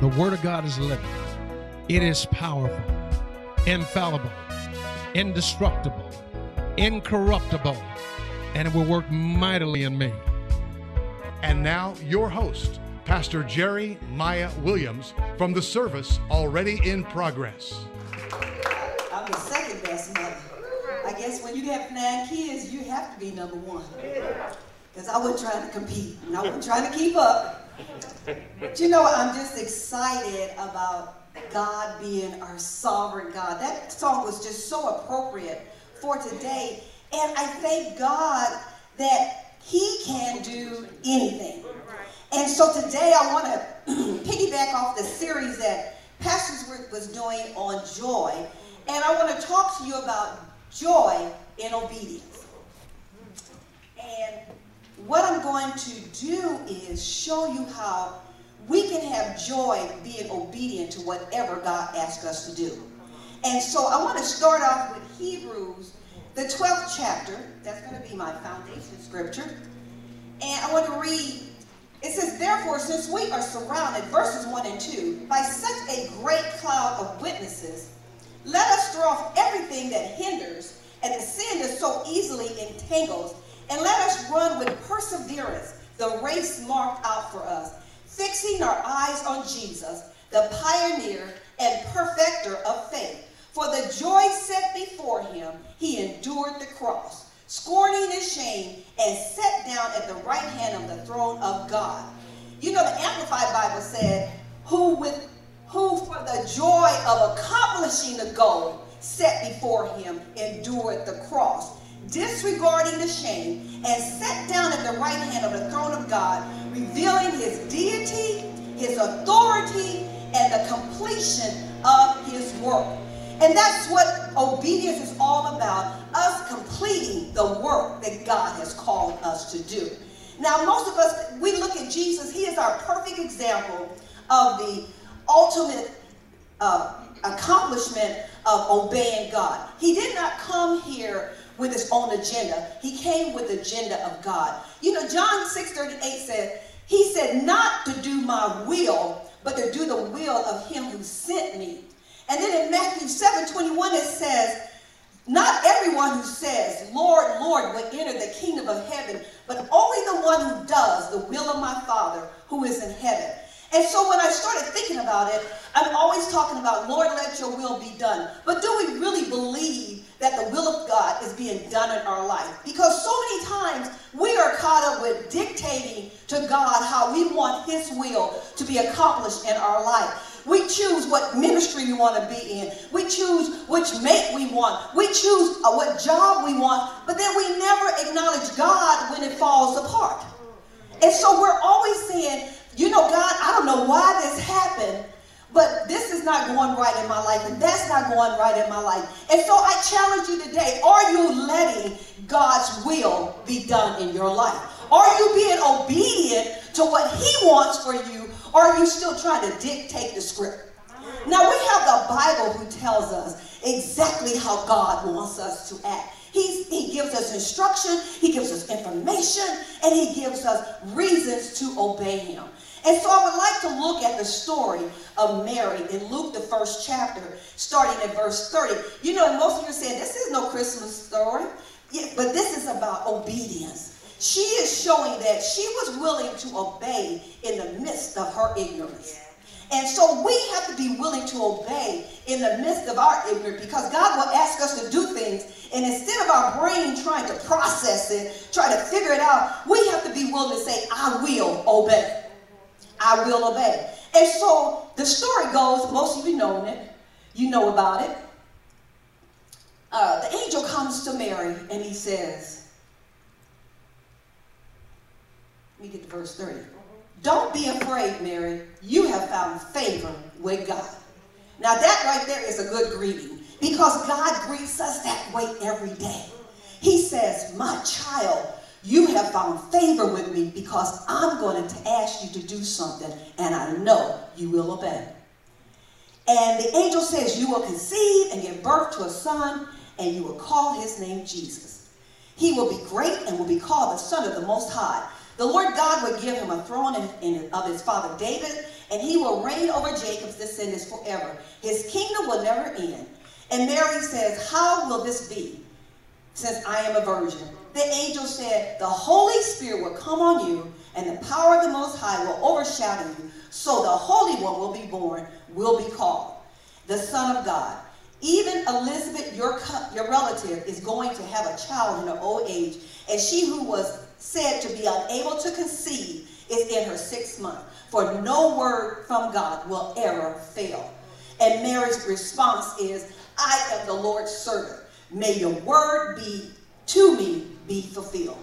The Word of God is living, it is powerful, infallible, indestructible, incorruptible, and it will work mightily in me. And now, your host, Pastor Jerry Maya Williams, from the service already in progress. I'm the second best mother. I guess when you have nine kids, you have to be number one. Because I wasn't trying to compete and I wasn't trying to keep up. But you know? I'm just excited about God being our sovereign God. That song was just so appropriate for today. And I thank God that He can do anything. And so today I want to piggyback off the series that Pastors' Pastor was doing on joy. And I want to talk to you about joy in obedience. And what I'm going to do is show you how we can have joy being obedient to whatever God asks us to do. And so I want to start off with Hebrews, the 12th chapter. That's going to be my foundation scripture. And I want to read, it says, Therefore, since we are surrounded, verses 1 and 2, by such a great cloud of witnesses, let us throw off everything that hinders and the sin that so easily entangles and let us run with perseverance the race marked out for us, fixing our eyes on Jesus, the pioneer and perfecter of faith. For the joy set before him, he endured the cross, scorning the shame, and sat down at the right hand of the throne of God. You know, the Amplified Bible said, who with who for the joy of accomplishing the goal set before him endured the cross disregarding the shame, and sat down at the right hand of the throne of God, revealing his deity, his authority, and the completion of his work. And that's what obedience is all about us completing the work that God has called us to do. Now, most of us, we look at Jesus, he is our perfect example of the ultimate uh, accomplishment of obeying God. He did not come here with his own agenda. He came with the agenda of God. You know, John 6 38 said, He said, not to do my will, but to do the will of him who sent me. And then in Matthew 7 21, it says, Not everyone who says, Lord, Lord, will enter the kingdom of heaven, but only the one who does the will of my Father who is in heaven. And so when I started thinking about it, I'm always talking about, Lord, let your will be done. But do we really believe that the will of God is being done in our life? Because so many times we are caught up with dictating to God how we want his will to be accomplished in our life. We choose what ministry we want to be in. We choose which mate we want. We choose uh, what job we want. But then we never acknowledge God when it falls apart. And so we're always saying, you know, God, I don't know why this happened, but this is not going right in my life, and that's not going right in my life. And so I challenge you today are you letting God's will be done in your life? Are you being obedient to what He wants for you, or are you still trying to dictate the script? Now, we have the Bible who tells us exactly how God wants us to act. He's, he gives us instruction, he gives us information, and he gives us reasons to obey him. And so I would like to look at the story of Mary in Luke, the first chapter, starting at verse 30. You know, most of you are saying, this is no Christmas story, yeah, but this is about obedience. She is showing that she was willing to obey in the midst of her ignorance. And so we have to be willing to obey in the midst of our ignorance because God will ask us to do things. And instead of our brain trying to process it, try to figure it out, we have to be willing to say, I will obey. I will obey. And so the story goes, most of you know it, you know about it. Uh, the angel comes to Mary and he says, let me get to verse 30. Don't be afraid, Mary. You have found favor with God. Now, that right there is a good greeting because God greets us that way every day. He says, My child, you have found favor with me because I'm going to ask you to do something, and I know you will obey. And the angel says, You will conceive and give birth to a son, and you will call his name Jesus. He will be great and will be called the Son of the Most High. The Lord God would give him a throne in, in, of his father David, and he will reign over Jacob's descendants forever. His kingdom will never end. And Mary says, How will this be, since I am a virgin? The angel said, The Holy Spirit will come on you, and the power of the Most High will overshadow you. So the Holy One will be born, will be called the Son of God. Even Elizabeth, your, your relative, is going to have a child in her old age, and she who was said to be unable to conceive is in her sixth month. For no word from God will ever fail. And Mary's response is, I am the Lord's servant. May your word be to me be fulfilled.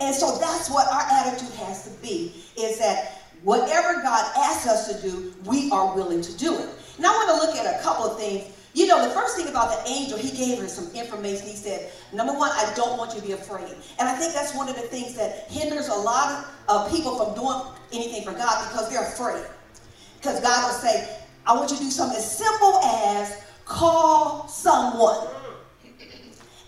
And so that's what our attitude has to be, is that whatever God asks us to do, we are willing to do it. Now I want to look at a couple of things. You know, the first thing about the angel, he gave her some information. He said, number one, I don't want you to be afraid. And I think that's one of the things that hinders a lot of people from doing anything for God because they're afraid. Because God will say, I want you to do something as simple as call someone.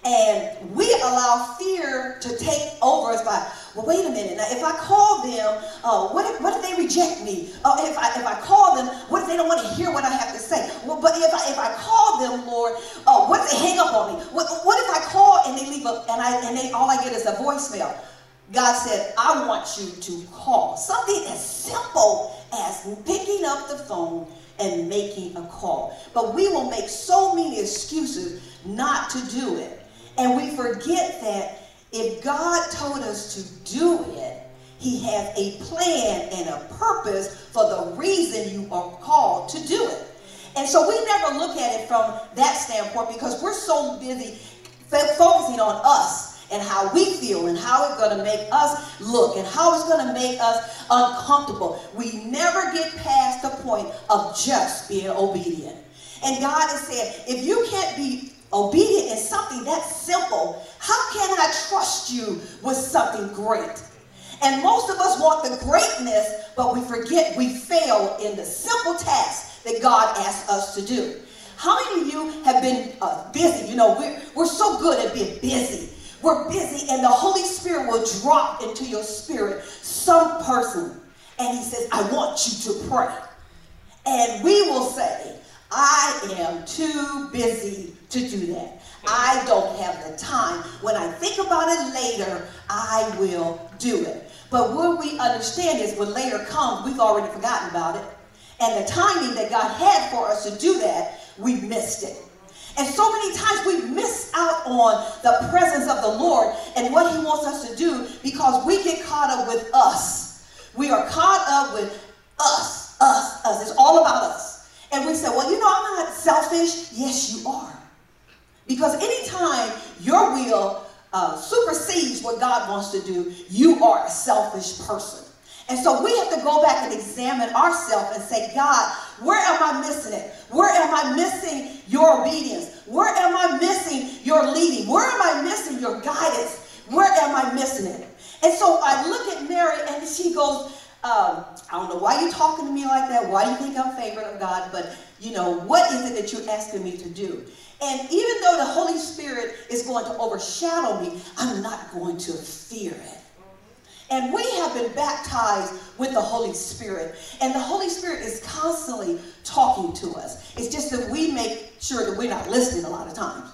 And we allow fear to take over us by, well, wait a minute. Now, if I call them, uh, what, if, what if they reject me? Uh, if, I, if I call them, what if they don't want to hear what I have to say? Well, but if I, if I call them, Lord, uh, what if they hang up on me? What, what if I call and they leave a, and, I, and they, all I get is a voicemail? God said, I want you to call. Something as simple as picking up the phone and making a call. But we will make so many excuses not to do it. And we forget that if God told us to do it, he has a plan and a purpose for the reason you are called to do it. And so we never look at it from that standpoint because we're so busy focusing on us and how we feel and how it's going to make us look and how it's going to make us uncomfortable. We never get past the point of just being obedient. And God has said, if you can't be obedient is something that simple, how can I trust you with something great? And most of us want the greatness, but we forget we fail in the simple task that God asks us to do. How many of you have been uh, busy? You know, we're, we're so good at being busy. We're busy, and the Holy Spirit will drop into your spirit some person, and He says, I want you to pray. And we will say, I am too busy to do that. I don't have the time. When I think about it later, I will do it. But what we understand is when later comes, we've already forgotten about it. And the timing that God had for us to do that, we missed it. And so many times we miss out on the presence of the Lord and what He wants us to do because we get caught up with us. We are caught up with us, us, us. It's all about us. And we say, well, you know, I'm not selfish. Yes, you are. Because anytime your will uh, supersedes what God wants to do, you are a selfish person. And so we have to go back and examine ourselves and say, God, where am I missing it? Where am I missing your obedience? Where am I missing your leading? Where am I missing your guidance? Where am I missing it? And so I look at Mary and she goes, um, I don't know why you're talking to me like that. Why do you think I'm favorite of God? But, you know, what is it that you're asking me to do? And even though the Holy Spirit is going to overshadow me, I'm not going to fear it. And we have been baptized with the Holy Spirit. And the Holy Spirit is constantly talking to us. It's just that we make sure that we're not listening a lot of times.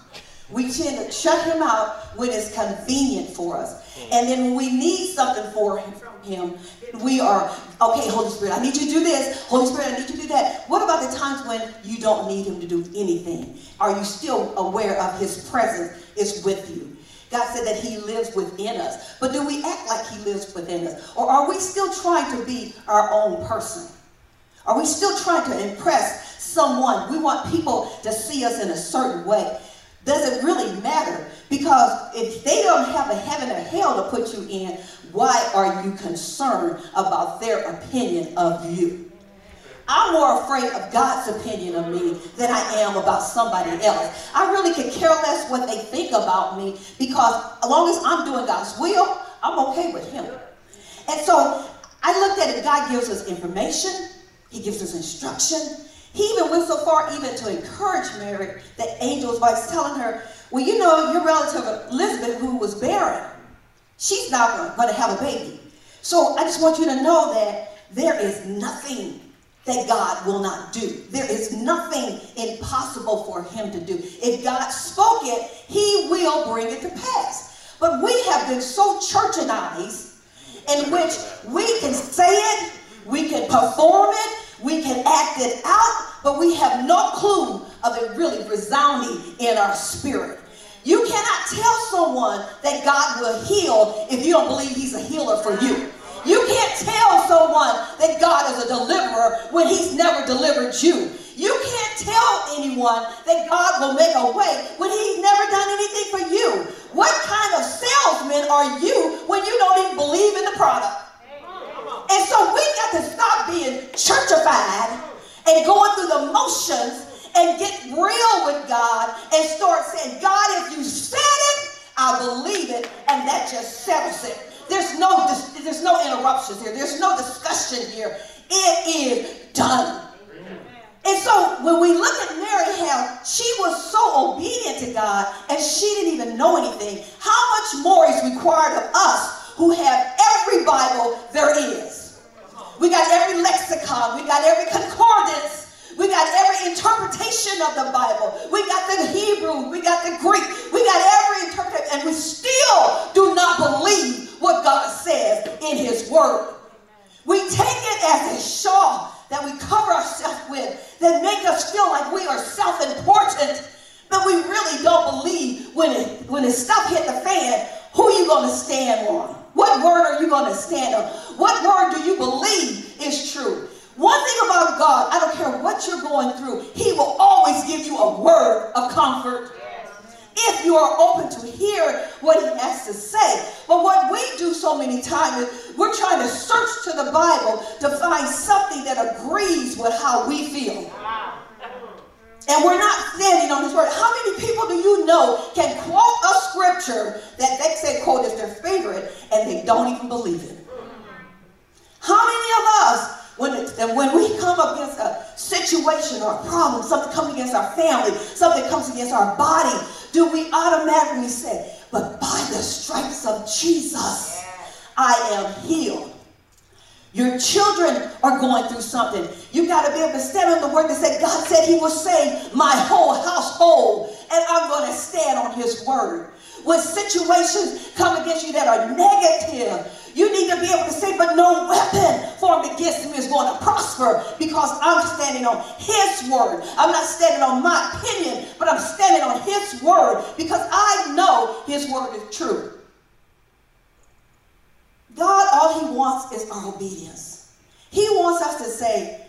We tend to shut him out when it's convenient for us. And then when we need something for him, from him, we are, okay, Holy Spirit, I need you to do this. Holy Spirit, I need you to do that. What about the times when you don't need him to do anything? Are you still aware of his presence is with you? God said that he lives within us. But do we act like he lives within us? Or are we still trying to be our own person? Are we still trying to impress someone? We want people to see us in a certain way. Does it really matter? Because if they don't have a heaven or hell to put you in, why are you concerned about their opinion of you? I'm more afraid of God's opinion of me than I am about somebody else. I really could care less what they think about me because as long as I'm doing God's will, I'm okay with Him. And so I looked at it. God gives us information. He gives us instruction. He even went so far even to encourage Mary, the angel's voice telling her, well, you know, your relative Elizabeth, who was barren, she's not going to have a baby. So I just want you to know that there is nothing that God will not do. There is nothing impossible for him to do. If God spoke it, he will bring it to pass. But we have been so churchanized in which we can say it, we can perform it, we can act it out, but we have no clue of it really resounding in our spirit. You cannot tell someone that God will heal if you don't believe he's a healer for you. You can't tell someone that God is a deliverer when he's never delivered you. You can't tell anyone that God will make a way when he's never done anything for you. What kind of salesman are you when you don't even believe in the product? And so we got to stop being churchified and going through the motions and get real with God and start saying, God, if you said it, I believe it, and that just settles it. There's no, there's no interruptions here. There's no discussion here. It is done. And so when we look at Mary, how she was so obedient to God and she didn't even know anything, how much more is required of us who have every Bible there is? We got every lexicon, we got every concordance, we got every interpretation of the Bible. We got the Hebrew. We got the Greek. We got every interpretation. And we still do not believe what God says in His Word. We take it as a shawl that we cover ourselves with that make us feel like we are self-important. But we really don't believe when it, when the stuff hit the fan, who you going to stand on? What word are you going to stand on? What word do you believe is true? One thing about God, I don't care what you're going through, He will always give you a word of comfort. If you are open to hear what he has to say. But what we do so many times is we're trying to search to the Bible to find something that agrees with how we feel. And we're not standing on his word. How many people do you know can quote a scripture that they say quote is their favorite and they don't even believe it? How many of us when, when we come against a situation or a problem, something comes against our family, something comes against our body, do we automatically say, but by the stripes of Jesus, I am healed. Your children are going through something. You got to be able to stand on the word that said, God said he will save my whole household, and I'm going to stand on his word. When situations come against you that are negative, you need to be able to say, but no weapon formed against me is going to prosper because I'm standing on his word. I'm not standing on my opinion, but I'm standing on his word because I know his word is true. God, all he wants is our obedience. He wants us to say,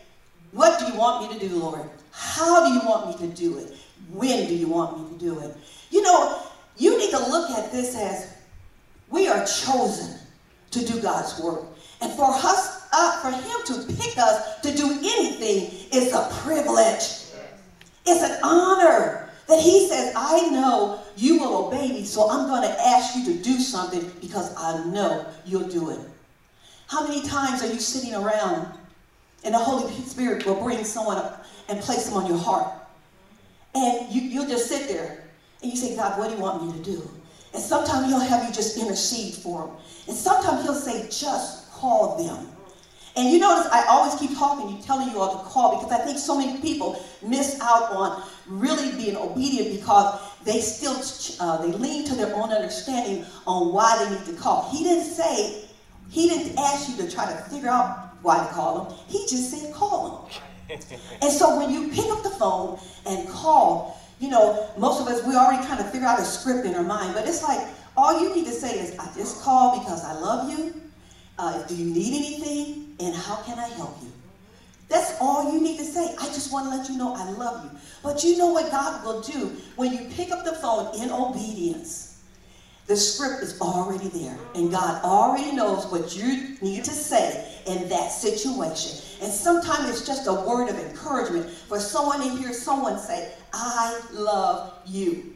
what do you want me to do, Lord? How do you want me to do it? When do you want me to do it? You know, you need to look at this as we are chosen to do God's work. And for us, uh, for him to pick us to do anything is a privilege. It's an honor that he says, I know you will obey me, so I'm going to ask you to do something because I know you'll do it. How many times are you sitting around and the Holy Spirit will bring someone up and place them on your heart? And you, you'll just sit there and you say, God, what do you want me to do? And sometimes he'll have you just intercede for them. And sometimes he'll say, just call them. And you notice I always keep talking, you telling you all to call because I think so many people miss out on really being obedient because they still uh, they lean to their own understanding on why they need to call. He didn't say, he didn't ask you to try to figure out why to call him. He just said call him. and so when you pick up the phone and call, you know, most of us, we already kind of figure out a script in our mind, but it's like, all you need to say is, I just called because I love you. Uh, do you need anything? And how can I help you? That's all you need to say. I just want to let you know I love you. But you know what God will do when you pick up the phone in obedience? The script is already there, and God already knows what you need to say in that situation. And sometimes it's just a word of encouragement for someone to hear someone say, I love you.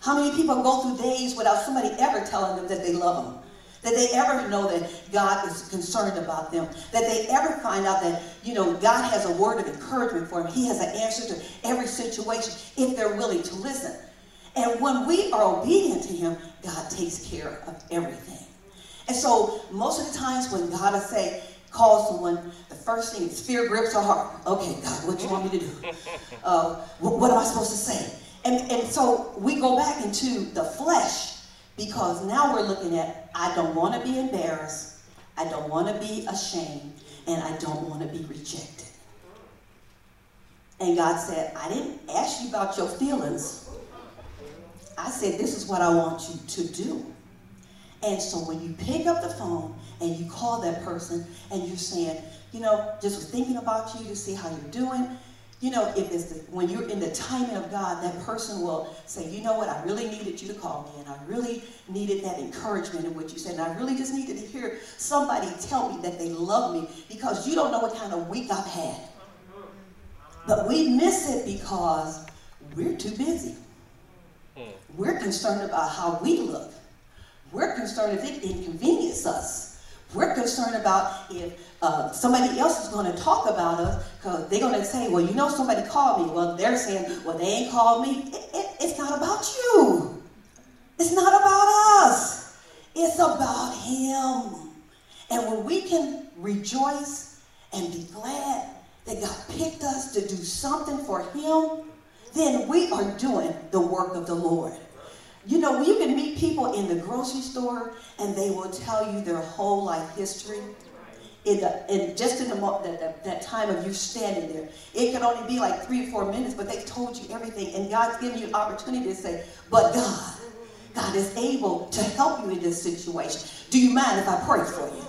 How many people go through days without somebody ever telling them that they love them? That they ever know that God is concerned about them. That they ever find out that, you know, God has a word of encouragement for them. He has an answer to every situation if they're willing to listen. And when we are obedient to Him, God takes care of everything. And so most of the times when God will say, call someone, the first thing is fear grips her heart. Okay, God, what do you want me to do? Uh, what, what am I supposed to say? And, and so we go back into the flesh because now we're looking at I don't want to be embarrassed, I don't want to be ashamed, and I don't want to be rejected. And God said, I didn't ask you about your feelings. I said, this is what I want you to do. And so when you pick up the phone and you call that person and you're saying, you know, just was thinking about you to see how you're doing, you know, if it's the, when you're in the timing of God, that person will say, you know what, I really needed you to call me, and I really needed that encouragement in what you said, and I really just needed to hear somebody tell me that they love me because you don't know what kind of week I've had. But we miss it because we're too busy. Hmm. We're concerned about how we look. Concerned if it inconveniences us. We're concerned about if uh, somebody else is going to talk about us because they're going to say, well, you know, somebody called me. Well, they're saying, well, they ain't called me. It, it, it's not about you. It's not about us. It's about Him. And when we can rejoice and be glad that God picked us to do something for Him, then we are doing the work of the Lord. You know, you can meet people in the grocery store and they will tell you their whole life history in, the, in just in the, that, that time of you standing there. It can only be like three or four minutes, but they've told you everything, and God's given you an opportunity to say, but God, God is able to help you in this situation. Do you mind if I pray for you?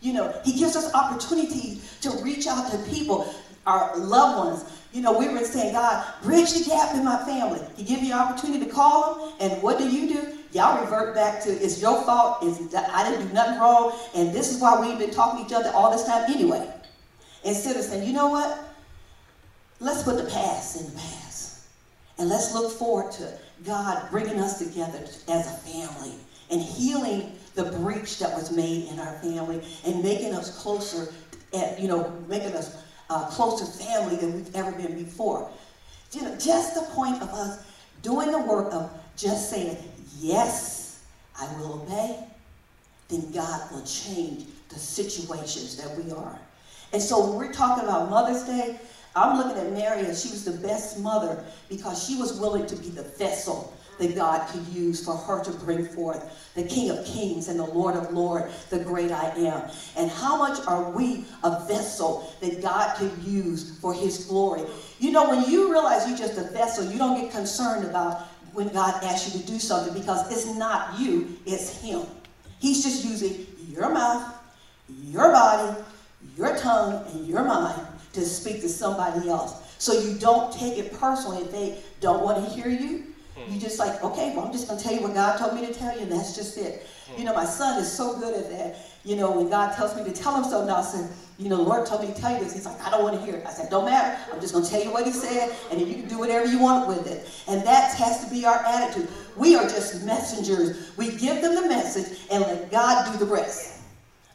You know, He gives us opportunities to reach out to people, our loved ones. You know, we were saying, God, bridge the gap in my family. He give you opportunity to call them, and what do you do? Y'all revert back to it's your fault. It's, I didn't do nothing wrong, and this is why we've been talking to each other all this time anyway. Instead of saying, you know what? Let's put the past in the past, and let's look forward to God bringing us together as a family and healing the breach that was made in our family and making us closer, at, you know, making us a closer family than we've ever been before. You know, just the point of us doing the work of just saying, yes, I will obey, then God will change the situations that we are. And so when we're talking about Mother's Day, I'm looking at Mary and she was the best mother because she was willing to be the vessel that God could use for her to bring forth the King of Kings and the Lord of Lords, the great I am. And how much are we a vessel that God could use for his glory? You know, when you realize you're just a vessel, you don't get concerned about when God asks you to do something because it's not you, it's Him. He's just using your mouth, your body, your tongue, and your mind to speak to somebody else. So you don't take it personally if they don't want to hear you. You just like, okay, well, I'm just going to tell you what God told me to tell you, and that's just it. You know, my son is so good at that. You know, when God tells me to tell him something, I'll say, you know, the Lord told me to tell you this. He's like, I don't want to hear it. I said, don't matter. I'm just going to tell you what he said, and then you can do whatever you want with it. And that has to be our attitude. We are just messengers. We give them the message and let God do the rest.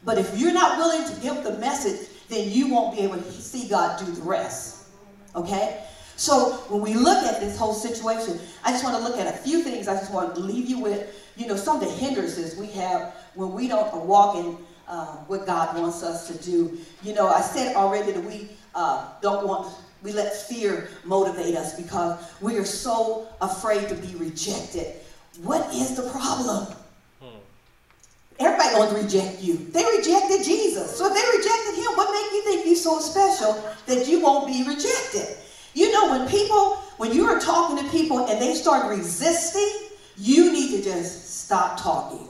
But if you're not willing to give the message, then you won't be able to see God do the rest. Okay? So when we look at this whole situation, I just want to look at a few things I just want to leave you with. You know, some of the hindrances we have when we don't walk in uh, what God wants us to do. You know, I said already that we uh, don't want, we let fear motivate us because we are so afraid to be rejected. What is the problem? Hmm. Everybody going to reject you. They rejected Jesus. So if they rejected him, what makes you think you're so special that you won't be rejected? You know, when people, when you are talking to people and they start resisting, you need to just stop talking.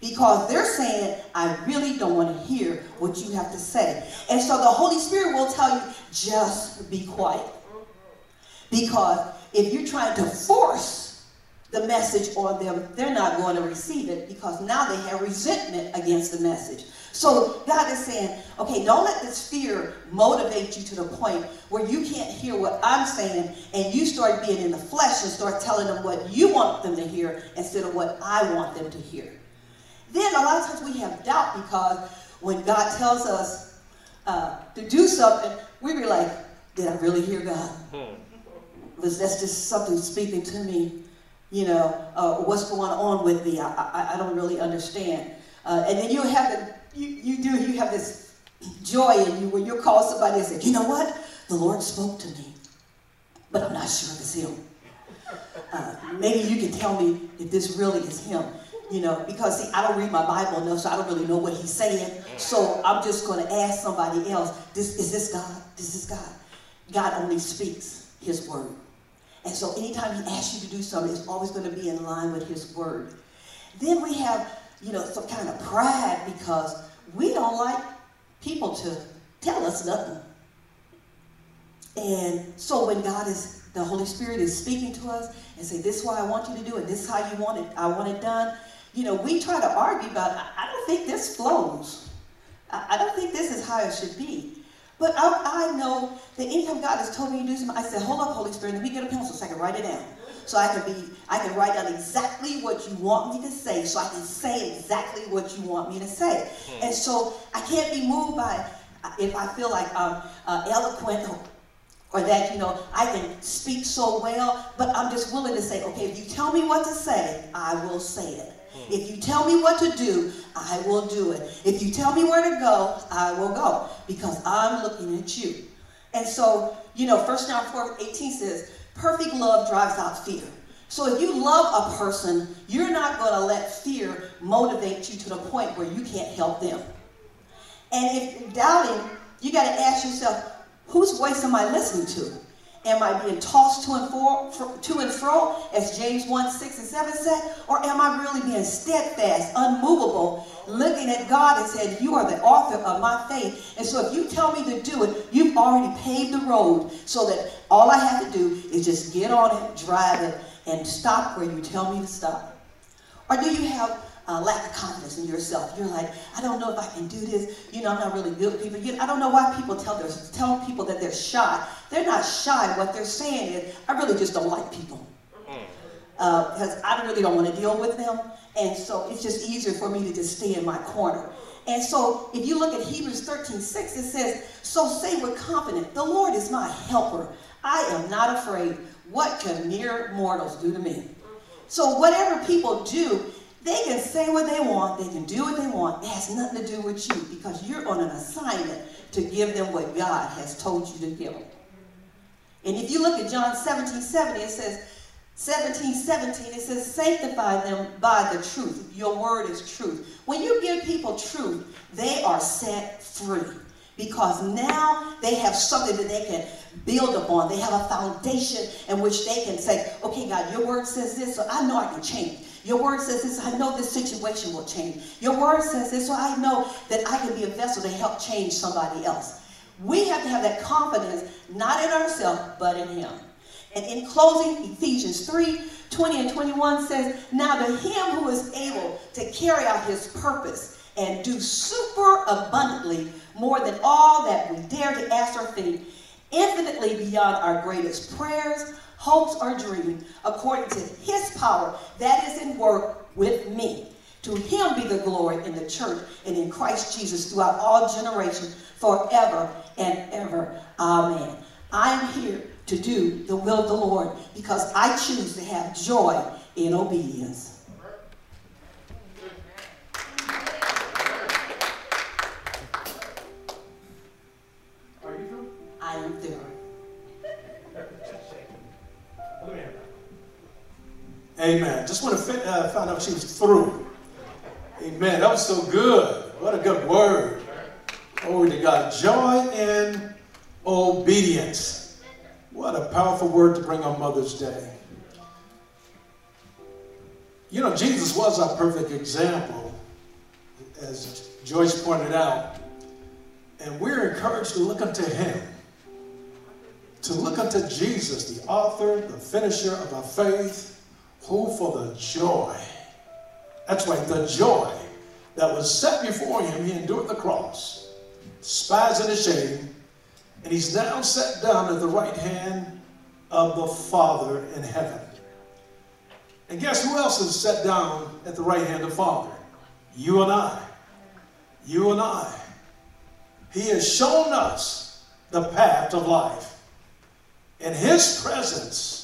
Because they're saying, I really don't want to hear what you have to say. And so the Holy Spirit will tell you, just be quiet. Because if you're trying to force the message on them, they're not going to receive it because now they have resentment against the message. So God is saying, okay, don't let this fear motivate you to the point where you can't hear what I'm saying and you start being in the flesh and start telling them what you want them to hear instead of what I want them to hear. Then a lot of times we have doubt because when God tells us uh, to do something, we be like, did I really hear God? Was that just something speaking to me? You know, uh, what's going on with me? I, I, I don't really understand. Uh, and then you have the you, you do, you have this joy in you when you call somebody and say, you know what? The Lord spoke to me, but I'm not sure if it's him. Uh, maybe you can tell me if this really is him. You know, because see, I don't read my Bible enough, so I don't really know what he's saying. So I'm just going to ask somebody else, this, is this God? This is God. God only speaks his word. And so anytime he asks you to do something, it's always going to be in line with his word. Then we have, you know, some kind of pride because we don't like people to tell us nothing. And so when God is, the Holy Spirit is speaking to us and say, this is what I want you to do and this is how you want it, I want it done, you know, we try to argue about, I don't think this flows. I don't think this is how it should be. But I, I know that anytime God has told me to do something, I said, hold up, Holy Spirit, let me get a pencil so I can write it down. So I can be, I can write down exactly what you want me to say, so I can say exactly what you want me to say. Hmm. And so I can't be moved by if I feel like I'm uh, eloquent or, or that, you know, I can speak so well, but I'm just willing to say, okay, if you tell me what to say, I will say it. Hmm. If you tell me what to do, I will do it. If you tell me where to go, I will go because I'm looking at you. And so, you know, 1 John 4 18 says, perfect love drives out fear. So if you love a person, you're not going to let fear motivate you to the point where you can't help them. And if you're doubting, you got to ask yourself, whose voice am I listening to? Am I being tossed to and, fro, to and fro, as James 1 6 and 7 said? Or am I really being steadfast, unmovable, looking at God and saying, You are the author of my faith? And so if you tell me to do it, you've already paved the road so that all I have to do is just get on it, drive it, and stop where you tell me to stop. Or do you have uh, lack of confidence in yourself. You're like, I don't know if I can do this. You know, I'm not really good with people. You, I don't know why people tell their, tell people that they're shy. They're not shy. What they're saying is, I really just don't like people. Because uh, I really don't want to deal with them. And so it's just easier for me to just stay in my corner. And so if you look at Hebrews 13, 6, it says, So say with confidence, the Lord is my helper. I am not afraid. What can mere mortals do to me? So whatever people do, they can say what they want, they can do what they want. It has nothing to do with you because you're on an assignment to give them what God has told you to give them. And if you look at John 17, 70, it says, 17, 17, it says, sanctify them by the truth. Your word is truth. When you give people truth, they are set free because now they have something that they can build upon. They have a foundation in which they can say, okay, God, your word says this, so I know I can change. Your word says this, I know this situation will change. Your word says this, so I know that I can be a vessel to help change somebody else. We have to have that confidence, not in ourselves, but in Him. And in closing, Ephesians 3 20 and 21 says, Now to Him who is able to carry out His purpose and do super abundantly more than all that we dare to ask or think, infinitely beyond our greatest prayers hopes, or dreams according to his power that is in work with me. To him be the glory in the church and in Christ Jesus throughout all generations, forever and ever. Amen. I'm here to do the will of the Lord because I choose to have joy in obedience. Amen. Just want to uh, find out if she was through. Amen. That was so good. What a good word. Glory to God. Joy in obedience. What a powerful word to bring on Mother's Day. You know, Jesus was our perfect example, as Joyce pointed out. And we're encouraged to look unto him, to look unto Jesus, the author, the finisher of our faith, who for the joy, that's right, the joy that was set before him, he endured the cross, despising the shame, and he's now set down at the right hand of the Father in heaven. And guess who else is set down at the right hand of the Father? You and I. You and I. He has shown us the path of life. In his presence,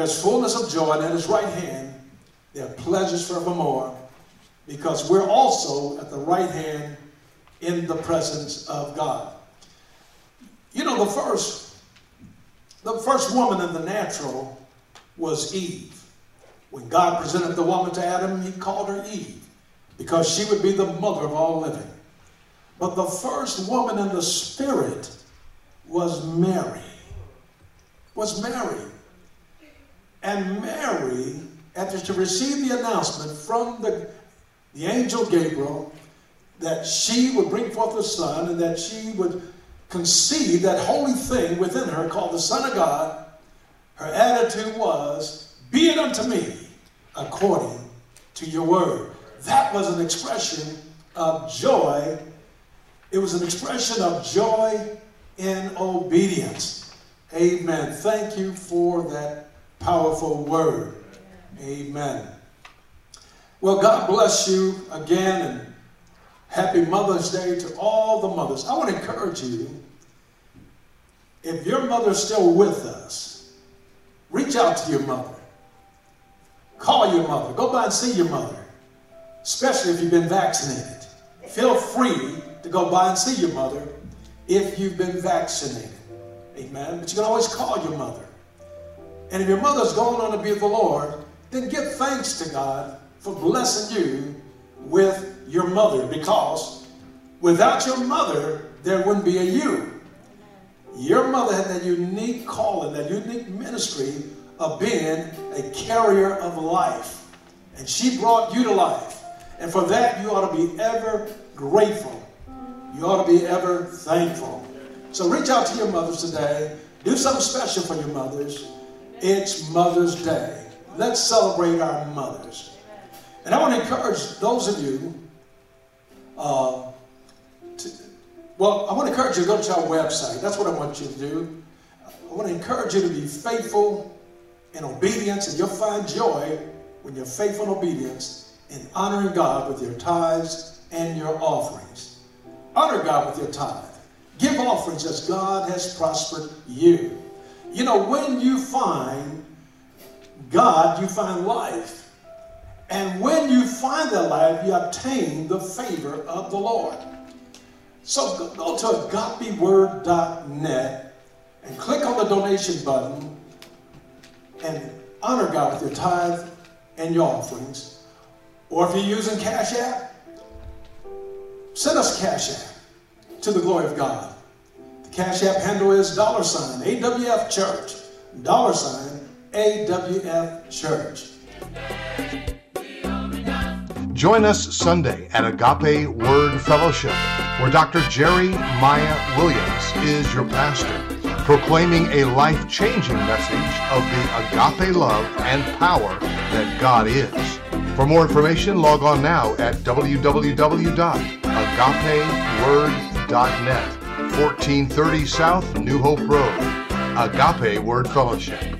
there's fullness of joy, and at his right hand, there are pleasures forevermore, because we're also at the right hand in the presence of God. You know, the first, the first woman in the natural was Eve. When God presented the woman to Adam, he called her Eve because she would be the mother of all living. But the first woman in the spirit was Mary. Was Mary. And Mary, after she received the announcement from the, the angel Gabriel that she would bring forth a son and that she would conceive that holy thing within her called the Son of God, her attitude was, Be it unto me according to your word. That was an expression of joy. It was an expression of joy in obedience. Amen. Thank you for that powerful word. Amen. Well, God bless you again and happy Mother's Day to all the mothers. I want to encourage you if your mother's still with us, reach out to your mother. Call your mother. Go by and see your mother, especially if you've been vaccinated. Feel free to go by and see your mother if you've been vaccinated. Amen. But you can always call your mother. And if your mother's going on to be the Lord, then give thanks to God for blessing you with your mother because without your mother, there wouldn't be a you. Your mother had that unique calling, that unique ministry of being a carrier of life. And she brought you to life. And for that, you ought to be ever grateful. You ought to be ever thankful. So reach out to your mothers today. Do something special for your mothers. It's Mother's Day. Let's celebrate our mothers. And I want to encourage those of you, uh, to, well, I want to encourage you to go to our website. That's what I want you to do. I want to encourage you to be faithful in obedience, and you'll find joy when you're faithful in obedience in honoring God with your tithes and your offerings. Honor God with your tithe. Give offerings as God has prospered you. You know, when you find God, you find life. And when you find that life, you obtain the favor of the Lord. So go, to agapeword.net and click on the donation button and honor God with your tithe and your offerings. Or if you're using Cash App, send us Cash App to the glory of God. Cash App handle is dollar sign AWF Church. Dollar sign AWF Church. Join us Sunday at Agape Word Fellowship, where Dr. Jerry Maya Williams is your pastor, proclaiming a life changing message of the agape love and power that God is. For more information, log on now at www.agapeword.net, 1430 South New Hope Road. Agape Word Fellowship.